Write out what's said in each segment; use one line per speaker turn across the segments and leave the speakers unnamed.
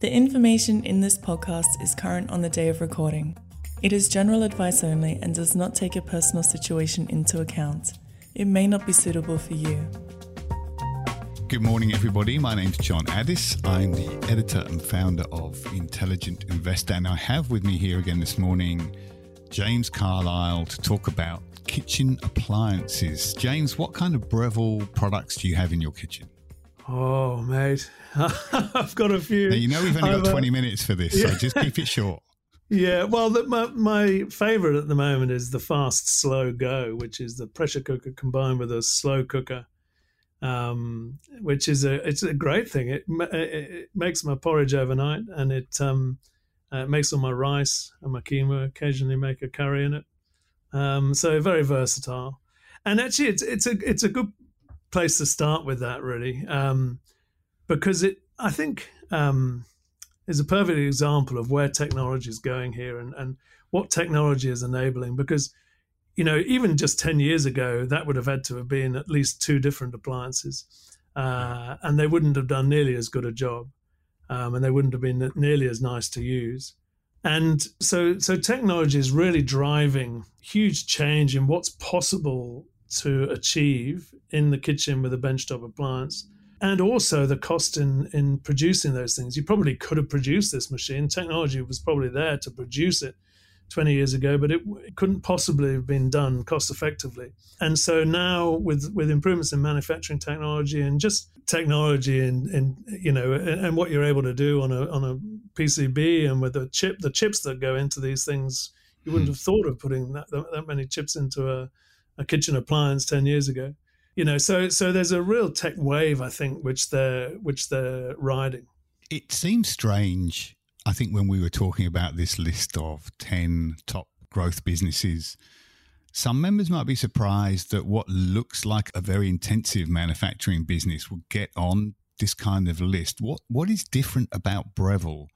The information in this podcast is current on the day of recording. It is general advice only and does not take your personal situation into account. It may not be suitable for you.
Good morning, everybody. My name's John Addis. I'm the editor and founder of Intelligent Investor, and I have with me here again this morning James Carlisle to talk about kitchen appliances. James, what kind of Breville products do you have in your kitchen?
Oh, mate, I've got a few.
Now, you know we've only got 20 minutes for this, yeah. so just keep it short.
Yeah, well, the, my, my favorite at the moment is the fast slow go, which is the pressure cooker combined with a slow cooker, um, which is a it's a great thing. It, it makes my porridge overnight, and it um, uh, makes all my rice and my quinoa. Occasionally, make a curry in it. Um, so very versatile, and actually, it's it's a it's a good place to start with that really, um, because it I think um, is a perfect example of where technology is going here and, and what technology is enabling. Because, you know, even just 10 years ago, that would have had to have been at least two different appliances. Uh, and they wouldn't have done nearly as good a job. Um, and they wouldn't have been nearly as nice to use. And so, so technology is really driving huge change in what's possible to achieve in the kitchen with a benchtop appliance and also the cost in in producing those things. You probably could have produced this machine. Technology was probably there to produce it 20 years ago, but it, it couldn't possibly have been done cost effectively. And so now, with with improvements in manufacturing technology and just technology and and you know and, and what you're able to do on a on a PCB and with the chip the chips that go into these things, you wouldn't hmm. have thought of putting that that many chips into a, a kitchen appliance 10 years ago. You know so so there's a real tech wave i think which they're which they're riding.
It seems strange i think when we were talking about this list of 10 top growth businesses. Some members might be surprised that what looks like a very intensive manufacturing business will get on this kind of list. What what is different about breville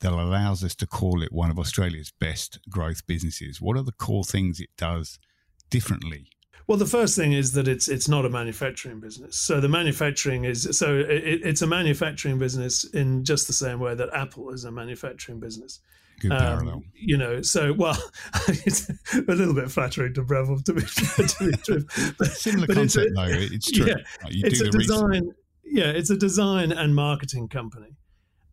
that allows us to call it one of australia's best growth businesses? What are the core things it does differently
well, the first thing is that it's it's not a manufacturing business. So the manufacturing is so it, it's a manufacturing business in just the same way that Apple is a manufacturing business.
Good um, parallel.
You know, so well, it's a little bit flattering to Breville to be, to be true.
But, Similar but concept, it's a, though. It's true. Yeah,
it's a design. Research. Yeah, it's a design and marketing company,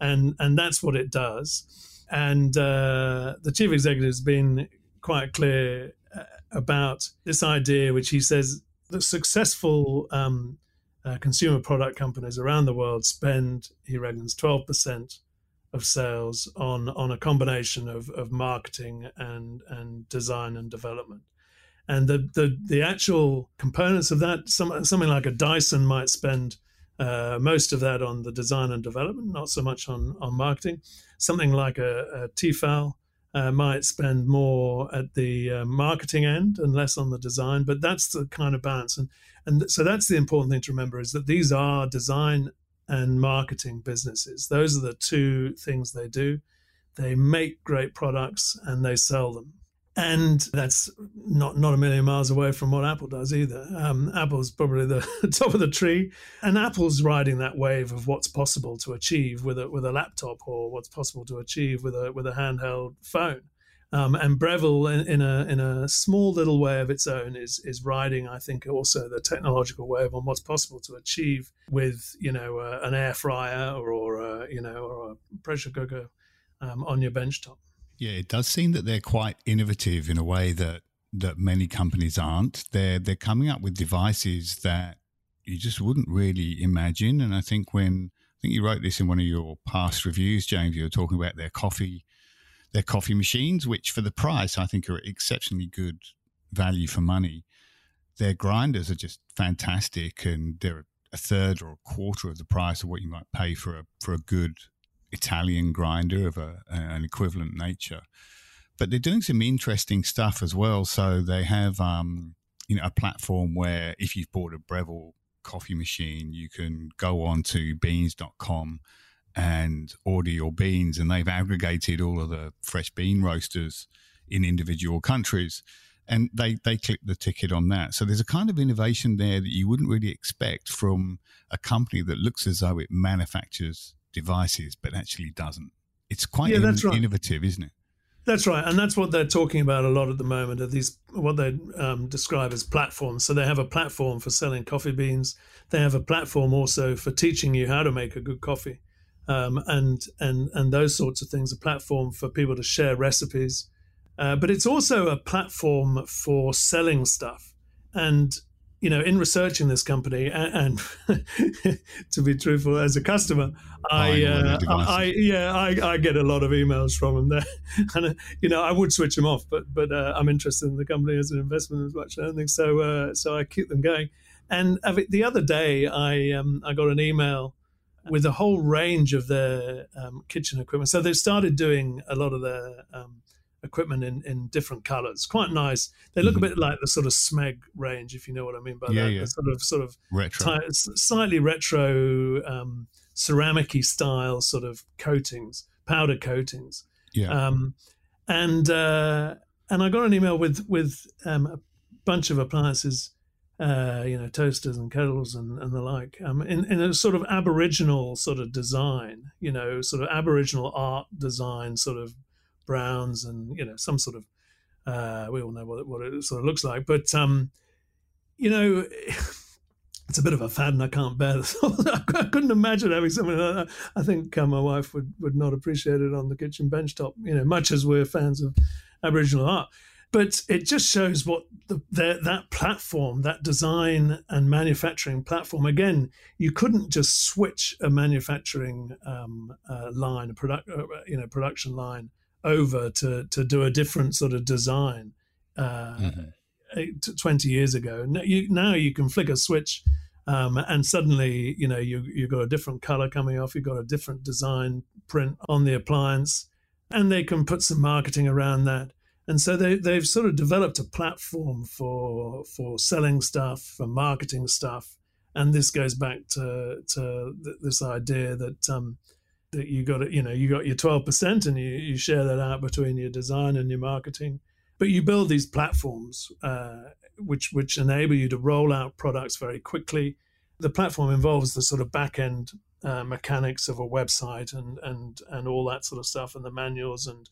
and and that's what it does. And uh, the chief executive has been quite clear about this idea, which he says that successful um, uh, consumer product companies around the world spend, he reckons, 12% of sales on, on a combination of, of marketing and, and design and development. And the, the, the actual components of that, some, something like a Dyson might spend uh, most of that on the design and development, not so much on, on marketing. Something like a, a Tefal uh, might spend more at the uh, marketing end and less on the design. But that's the kind of balance, and and so that's the important thing to remember is that these are design and marketing businesses. Those are the two things they do. They make great products and they sell them and that's not not a million miles away from what Apple does either. Um, Apple's probably the top of the tree, and Apple's riding that wave of what's possible to achieve with a with a laptop or what's possible to achieve with a with a handheld phone. Um, and Breville, in, in, a in a small little way of its own, is is riding, I think, also the technological wave on what's possible to achieve with you know uh, an air fryer or, or uh, you know or a pressure cooker um, on your benchtop.
Yeah, it does seem that they're quite innovative in a way that that many companies aren't. They're they're coming up with devices that you just wouldn't really imagine. And I think when I think you wrote this in one of your past reviews, James, you were talking about their coffee their coffee machines, which for the price I think are exceptionally good value for money. Their grinders are just fantastic, and they're a third or a quarter of the price of what you might pay for a for a good Italian grinder of a, an equivalent nature. But they're doing some interesting stuff as well. So they have, um, you know, a platform where if you've bought a Breville coffee machine, you can go on to beanz.com and order your beans, and they've aggregated all of the fresh bean roasters in individual countries. And they, they click the ticket on that. So there's a kind of innovation there that you wouldn't really expect from a company that looks as though it manufactures devices, but actually doesn't. It's quite yeah, in- right. innovative, isn't it?
That's right, and that's what they're talking about a lot at the moment. Are these what they um, describe as platforms? So they have a platform for selling coffee beans. They have a platform also for teaching you how to make a good coffee, um, and and and those sorts of things. A platform for people to share recipes, uh, but it's also a platform for selling stuff. And you know, in researching this company, and, and to be truthful, as a customer, I, uh, I, yeah, I, I, get a lot of emails from them there, and uh, you know, I would switch them off, but but uh, I'm interested in the company as an investment as much as anything, so uh, so I keep them going. And the other day, I um, I got an email with a whole range of their um, kitchen equipment. So they've started doing a lot of their um, equipment in, in different colors. Quite nice. They look mm-hmm. a bit like the sort of Smeg range, if you know what I mean by yeah, that. Yeah. Sort of sort of
retro,
slightly retro, um, ceramicy style sort of coatings, powder coatings.
Yeah. Um,
and uh, and I got an email with with um, a bunch of appliances. Uh, you know, toasters and kettles and, and the like, um, in, in a sort of Aboriginal sort of design, you know, sort of Aboriginal art design, sort of browns and you know some sort of uh, we all know what, what it sort of looks like but um, you know it's a bit of a fad and I can't bear this. I couldn't imagine having something like that. I think uh, my wife would, would not appreciate it on the kitchen bench top, you know, much as we're fans of Aboriginal art. But it just shows what the, the, that platform, that design and manufacturing platform, again, you couldn't just switch a manufacturing um, uh, line, a product, uh, you know, production line over to to do a different sort of design uh, mm-hmm. 20 years ago. Now you, now you can flick a switch um, and suddenly you know you you've got a different color coming off, you've got a different design print on the appliance, and they can put some marketing around that. And so they they've sort of developed a platform for for selling stuff, for marketing stuff, and this goes back to to this idea that um, that you got it, you know, you got your 12% and you, you share that out between your design and your marketing. But you build these platforms uh, which which enable you to roll out products very quickly. The platform involves the sort of back end uh, mechanics of a website and and and all that sort of stuff and the manuals and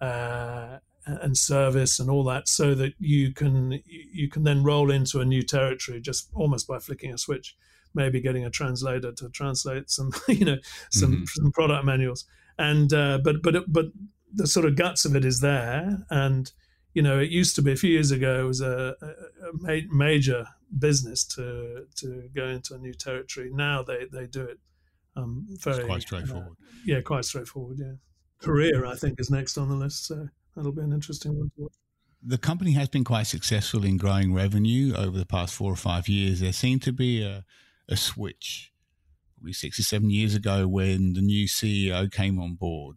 uh, and service and all that, so that you can you can then roll into a new territory just almost by flicking a switch maybe getting a translator to translate some, you know, some, mm-hmm. some product manuals. And uh, but but but the sort of guts of it is there. And you know, it used to be a few years ago. It was a, a ma- major business to to go into a new territory. Now they they do it um, very
it's quite straightforward.
Uh, yeah, quite straightforward. Yeah, Korea I think is next on the list. So that'll be an interesting one to watch
the company has been quite successful in growing revenue over the past four or five years. There seemed to be a, a switch probably six or seven years ago when the new CEO came on board.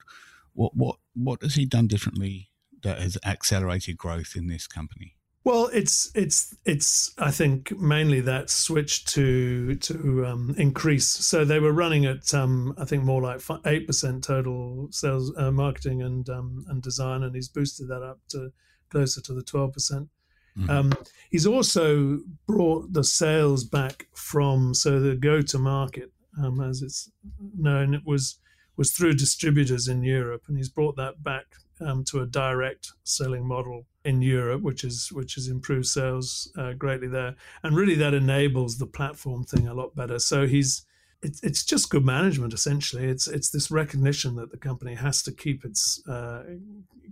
What what what has he done differently that has accelerated growth in this company?
Well, it's it's it's I think mainly that switch to to um, increase. So they were running at um, I think more like eight percent total sales, uh, marketing and um, and design, and he's boosted that up to closer to the twelve percent. Mm-hmm. Um, he's also brought the sales back from so the go to market, um, as it's known, it was was through distributors in Europe, and he's brought that back um, to a direct selling model in Europe, which is which has improved sales uh, greatly there, and really that enables the platform thing a lot better. So he's it's it's just good management essentially. It's it's this recognition that the company has to keep its uh,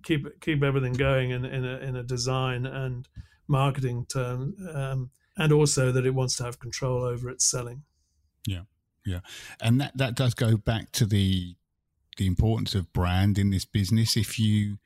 keep keep everything going in in a, in a design and marketing term, um, and also that it wants to have control over its selling.
Yeah, yeah, and that that does go back to the the importance of brand in this business. If you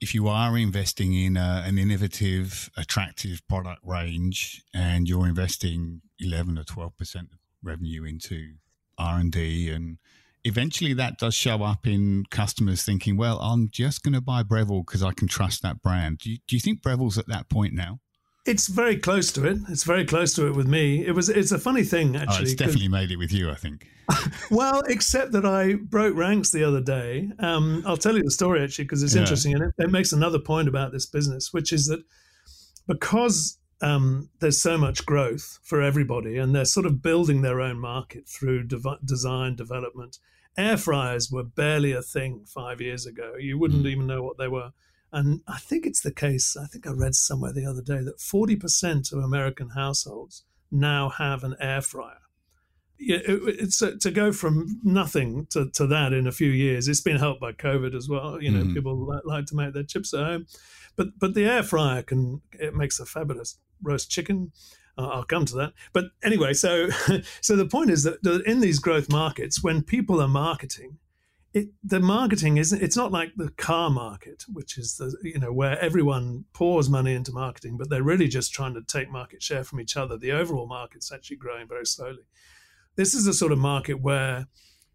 if you are investing in a, an innovative, attractive product range, and you're investing eleven or twelve percent of revenue into R and D and eventually that does show up in customers thinking, well, I'm just going to buy Breville because I can trust that brand. Do you, do you think Breville's at that point now?
It's very close to it. It's very close to it with me. It was. It's a funny thing, actually. Oh,
it's definitely made it with you, I think.
well, except that I broke ranks the other day. Um, I'll tell you the story actually because it's yeah. interesting and it, it makes another point about this business, which is that because um, there's so much growth for everybody, and they're sort of building their own market through design development. Air fryers were barely a thing five years ago. You wouldn't mm. even know what they were. And I think it's the case, I think I read somewhere the other day that 40% of American households now have an air fryer. Yeah, it's uh, to go from nothing to, to that in a few years. It's been helped by COVID as well. You know, mm people like to make their chips at home, but but the air fryer can it makes a fabulous roast chicken. Uh, I'll come to that. But anyway, so so the point is that, that in these growth markets, when people are marketing, it, the marketing isn't it's not like the car market which is the you know where everyone pours money into marketing but they're really just trying to take market share from each other the overall market's actually growing very slowly this is a sort of market where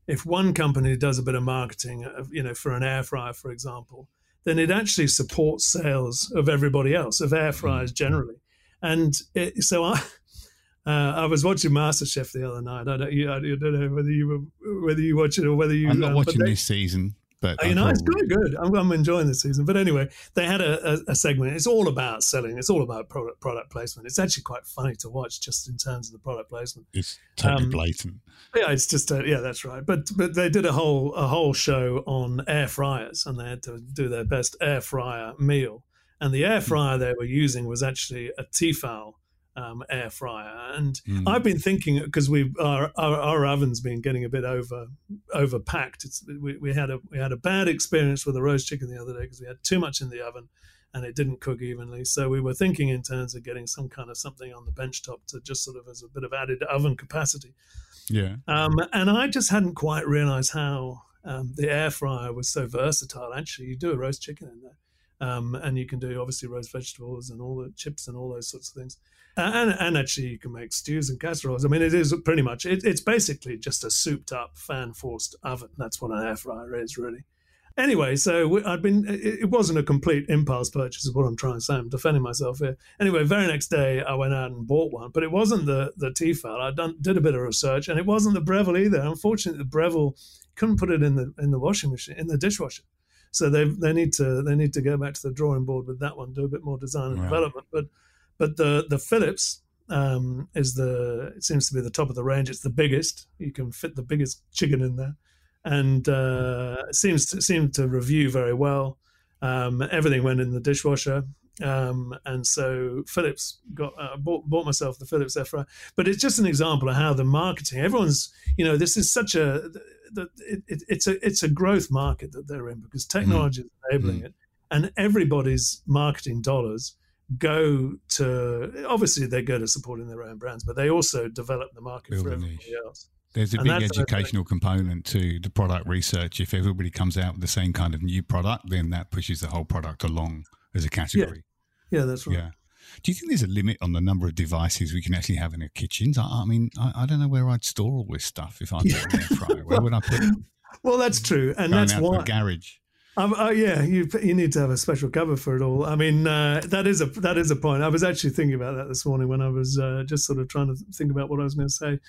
if one company does a bit of marketing uh, you know for an air fryer for example then it actually supports sales of everybody else of air fryers mm-hmm. generally and it, so i uh, I was watching MasterChef the other night. I don't, you, I don't know whether you were, whether you watch it or whether you.
I'm not um, watching they, this season, but
uh, you know it's quite good. I'm, I'm, enjoying this season. But anyway, they had a, a, a, segment. It's all about selling. It's all about product product placement. It's actually quite funny to watch, just in terms of the product placement.
It's totally um, blatant.
Yeah, it's just uh, yeah, that's right. But but they did a whole a whole show on air fryers, and they had to do their best air fryer meal. And the air hmm. fryer they were using was actually a Tefal um, air fryer. And mm. I've been thinking because we our, our, our oven's been getting a bit over overpacked. It's, we, we had a we had a bad experience with the roast chicken the other day because we had too much in the oven and it didn't cook evenly. So we were thinking in terms of getting some kind of something on the bench top to just sort of as a bit of added oven capacity.
Yeah.
Um, and I just hadn't quite realized how um, the air fryer was so versatile. Actually, you do a roast chicken in there. Um, and you can do obviously roast vegetables and all the chips and all those sorts of things and and actually you can make stews and casseroles. I mean, it is pretty much it, it's basically just a souped up fan forced oven. That's what an air fryer is, really. Anyway, so I'd been it wasn't a complete impulse purchase, is what I'm trying to say. I'm defending myself here. Anyway, very next day I went out and bought one, but it wasn't the the Tefal. I done did a bit of research, and it wasn't the Breville either. Unfortunately, the Breville couldn't put it in the in the washing machine in the dishwasher. So they they need to they need to go back to the drawing board with that one, do a bit more design and right. development. But but the the Philips um, is the it seems to be the top of the range. It's the biggest. You can fit the biggest chicken in there, and uh, seems to seem to review very well. Um, everything went in the dishwasher. Um, and so Philips got uh, bought, bought myself the Philips fryer, but it's just an example of how the marketing. Everyone's, you know, this is such a, the, it, it, it's a it's a growth market that they're in because technology mm. is enabling mm. it, and everybody's marketing dollars go to obviously they go to supporting their own brands, but they also develop the market Build for everybody else.
There's a and big educational component to the product research. If everybody comes out with the same kind of new product, then that pushes the whole product along as a category.
Yeah, yeah that's right.
Yeah. Do you think there's a limit on the number of devices we can actually have in our kitchens? I, I mean, I, I, don't know where I'd store all this stuff if I an air fryer. Where would I put it?
Well, that's true, and Going that's why
garage.
Um, uh, yeah, you you need to have a special cover for it all. I mean, uh, that is a that is a point. I was actually thinking about that this morning when I was uh, just sort of trying to think about what I was going to say,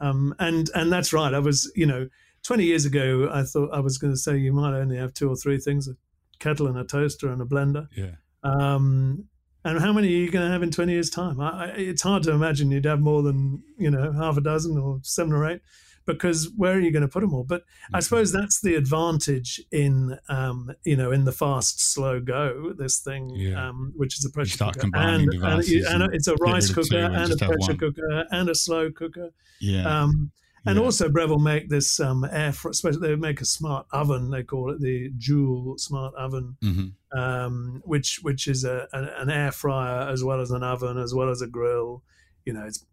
um, and and that's right. I was, you know, twenty years ago, I thought I was going to say you might only have two or three things: a kettle and a toaster and a blender.
Yeah.
Um, and how many are you going to have in twenty years' time? I, I, it's hard to imagine you'd have more than you know half a dozen or seven or eight because where are you going to put them all? But I suppose that's the advantage in um, you know in the fast slow go this thing, yeah. um, which is a pressure cooker, and, and, and, it's a rice cooker and a pressure cooker and a slow cooker.
Yeah.
Um, and yeah. also Breville make this um, air especially they make a smart oven they call it the Joule smart oven mm-hmm. um, which which is a, an air fryer as well as an oven as well as a grill you know it's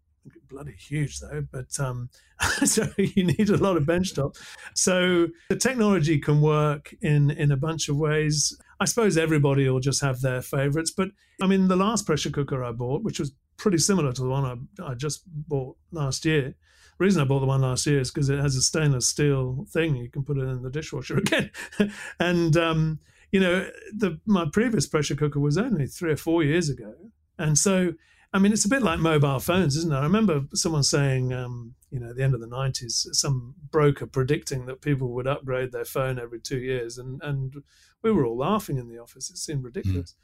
bloody huge though, but um, so you need a lot of bench top. So the technology can work in in a bunch of ways. I suppose everybody will just have their favorites, but I mean, the last pressure cooker I bought, which was pretty similar to the one I, I just bought last year. The reason I bought the one last year is because it has a stainless steel thing. You can put it in the dishwasher again, and um, you know, the my previous pressure cooker was only three or four years ago, and so I mean, it's a bit like mobile phones, isn't it? I remember someone saying, um, you know, at the end of the 90s, some broker predicting that people would upgrade their phone every two years. And, and we were all laughing in the office. It seemed ridiculous.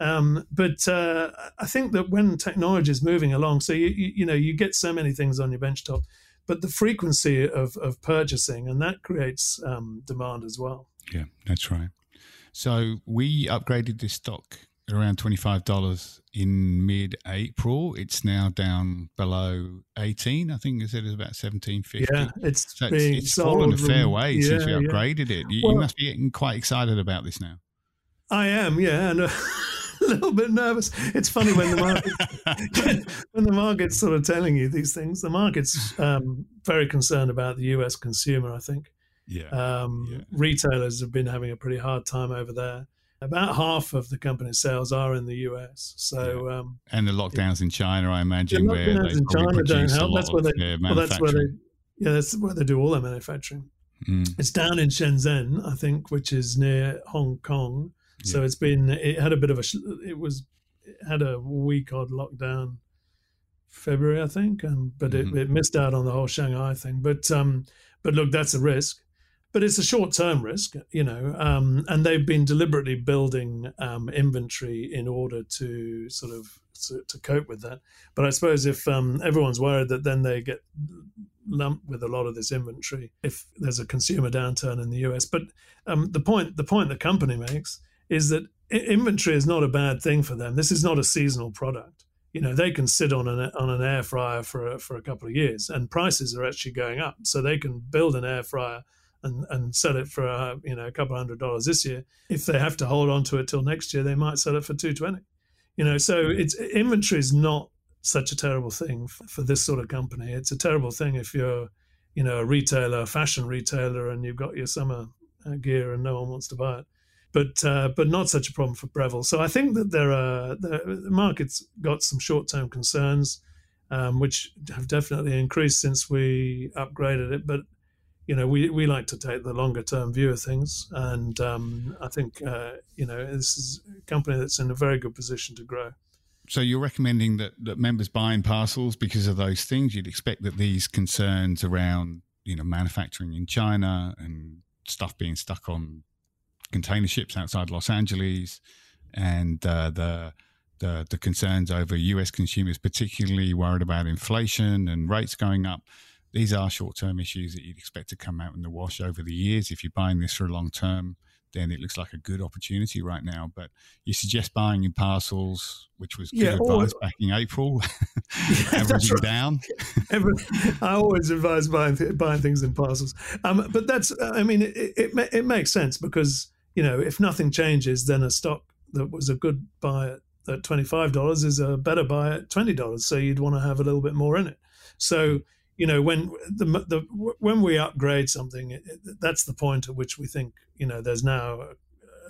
Um, but uh, I think that when technology is moving along, so you, you, you know you get so many things on your benchtop, but the frequency of, of purchasing and that creates um, demand as well.
Yeah, that's right. So we upgraded this stock around $25 in mid-April. It's now down below 18. I think you said it's about 17.50.
Yeah, it's
so it's, it's fallen a fair way yeah, since we upgraded yeah. it. You, well, you, must be getting quite excited about this now.
I am, yeah, and uh, little bit nervous. It's funny when the market when the market's sort of telling you these things. The market's um, very concerned about the U.S. consumer. I think.
Yeah.
Um,
yeah.
Retailers have been having a pretty hard time over there about half of the company's sales are in the US. So, yeah. um,
and the lockdowns in China, I imagine, where they in China don't help.
That's where they, well, that's where they, yeah, that's where they do all their manufacturing.
Mm.
It's down in Shenzhen, I think, which is near Hong Kong. Yeah. So it's been, it had a bit of a, it was, it had a week odd lockdown February, I think, and but mm-hmm. it, it missed out on the whole Shanghai thing. But um, but look, that's a risk but it's a short term risk, you know, um, and they've been deliberately building um, inventory in order to sort of to, to, cope with that. But I suppose if um, everyone's worried that then they get lumped with a lot of this inventory if there's a consumer downturn in the US. But um, the point the point the company makes is that inventory is not a bad thing for them. This is not a seasonal product. You know, they can sit on an on an air fryer for a, for a couple of years, and prices are actually going up, so they can build an air fryer and, and sell it for uh, you know a couple hundred dollars this year. If they have to hold on to it till next year, they might sell it for two twenty. You know, so mm. it's inventory is not such a terrible thing for, for this sort of company. It's a terrible thing if you're you know a retailer, a fashion retailer, and you've got your summer uh, gear and no one wants to buy it. But uh, but not such a problem for Breville. So I think that there are the market's got some short term concerns, um, which have definitely increased since we upgraded it. But you know, we, we like to take the longer term view of things. And um, I think, uh, you know, this is a company that's in a very good position to grow.
So you're recommending that, that members buy in parcels because of those things? You'd expect that these concerns around, you know, manufacturing in China and stuff being stuck on container ships outside Los Angeles and uh, the, the, the concerns over US consumers, particularly worried about inflation and rates going up – these are short term issues that you'd expect to come out in the wash over the years. If you're buying this for a long term, then it looks like a good opportunity right now. But you suggest buying in parcels, which was good yeah, advice back in April, averaging right. down.
I always advise buying buying things in parcels. Um, but that's, I mean, it, it, it makes sense because you know if nothing changes, then a stock that was a good buy at, at twenty five dollars is a better buy at twenty dollars. So you'd want to have a little bit more in it. So you know when the, the when we upgrade something it, that's the point at which we think you know there's now a,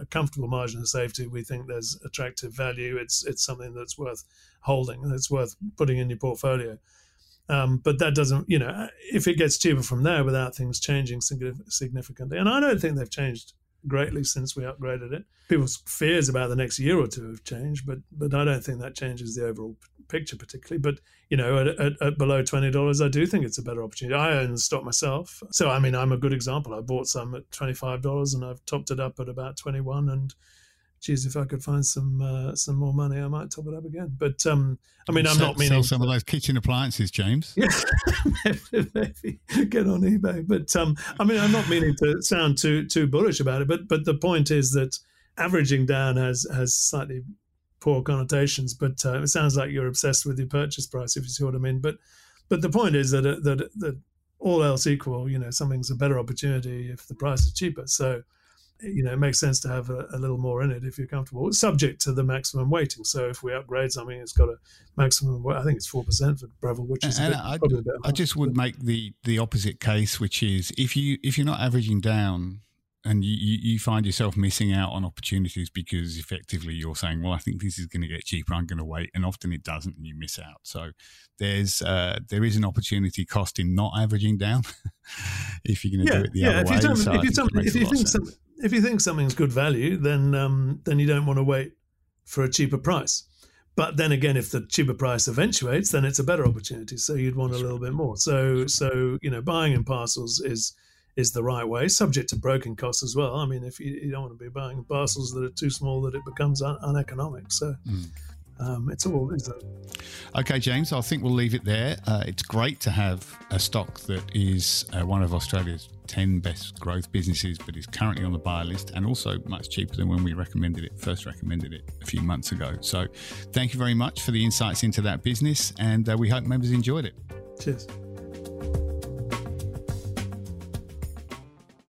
a, comfortable margin of safety we think there's attractive value it's it's something that's worth holding that's worth putting in your portfolio um, but that doesn't you know if it gets cheaper from there without things changing significantly and i don't think they've changed greatly since we upgraded it. People's fears about the next year or two have changed, but but I don't think that changes the overall picture particularly. But you know, at, at, at below twenty dollars, I do think it's a better opportunity. I own the stock myself, so I mean, I'm a good example. I bought some at twenty five dollars, and I've topped it up at about twenty one, and geez, if I could find some uh, some more money, I might top it up again. But um, I mean, I'm
sell,
not meaning
sell some of those kitchen appliances, James.
Yeah, maybe, maybe, get on eBay. But um, I mean, I'm not meaning to sound too too bullish about it. But but the point is that averaging down has has slightly poor connotations. But uh, it sounds like you're obsessed with your purchase price, if you see what I mean. But but the point is that uh, that that all else equal, you know, something's a better opportunity if the price is cheaper. So you know, it makes sense to have a, a, little more in it if you're comfortable, subject to the maximum weighting. So if we upgrade something, it's got a maximum. I think it's four percent for Breville, which is bit,
I,
probably a bit.
I just would make the the opposite case, which is if you if you're not averaging down and you, you find yourself missing out on opportunities because effectively you're saying, well, I think this is going to get cheaper. I'm going to wait, and often it doesn't, and you miss out. So there's uh, there is an opportunity cost in not averaging down if you're going to
yeah,
do it the
yeah,
other
if
way.
You so if, you, if you think some, if you think something's good value, then um, then you don't want to wait for a cheaper price. But then again, if the cheaper price eventuates, then it's a better opportunity. So you'd want a little bit more. So so you know, buying in parcels is is the right way, subject to broken costs as well. I mean, if you, you don't want to be buying parcels that are too small that it becomes un- uneconomic. So. Mm. Um, it's all is it?
Okay, James, I think we'll leave it there. Uh, it's great to have a stock that is uh, one of Australia's 10 best growth businesses, but is currently on the buyer list and also much cheaper than when we recommended it, first recommended it a few months ago. So, thank you very much for the insights into that business, and uh, we hope members enjoyed it.
Cheers.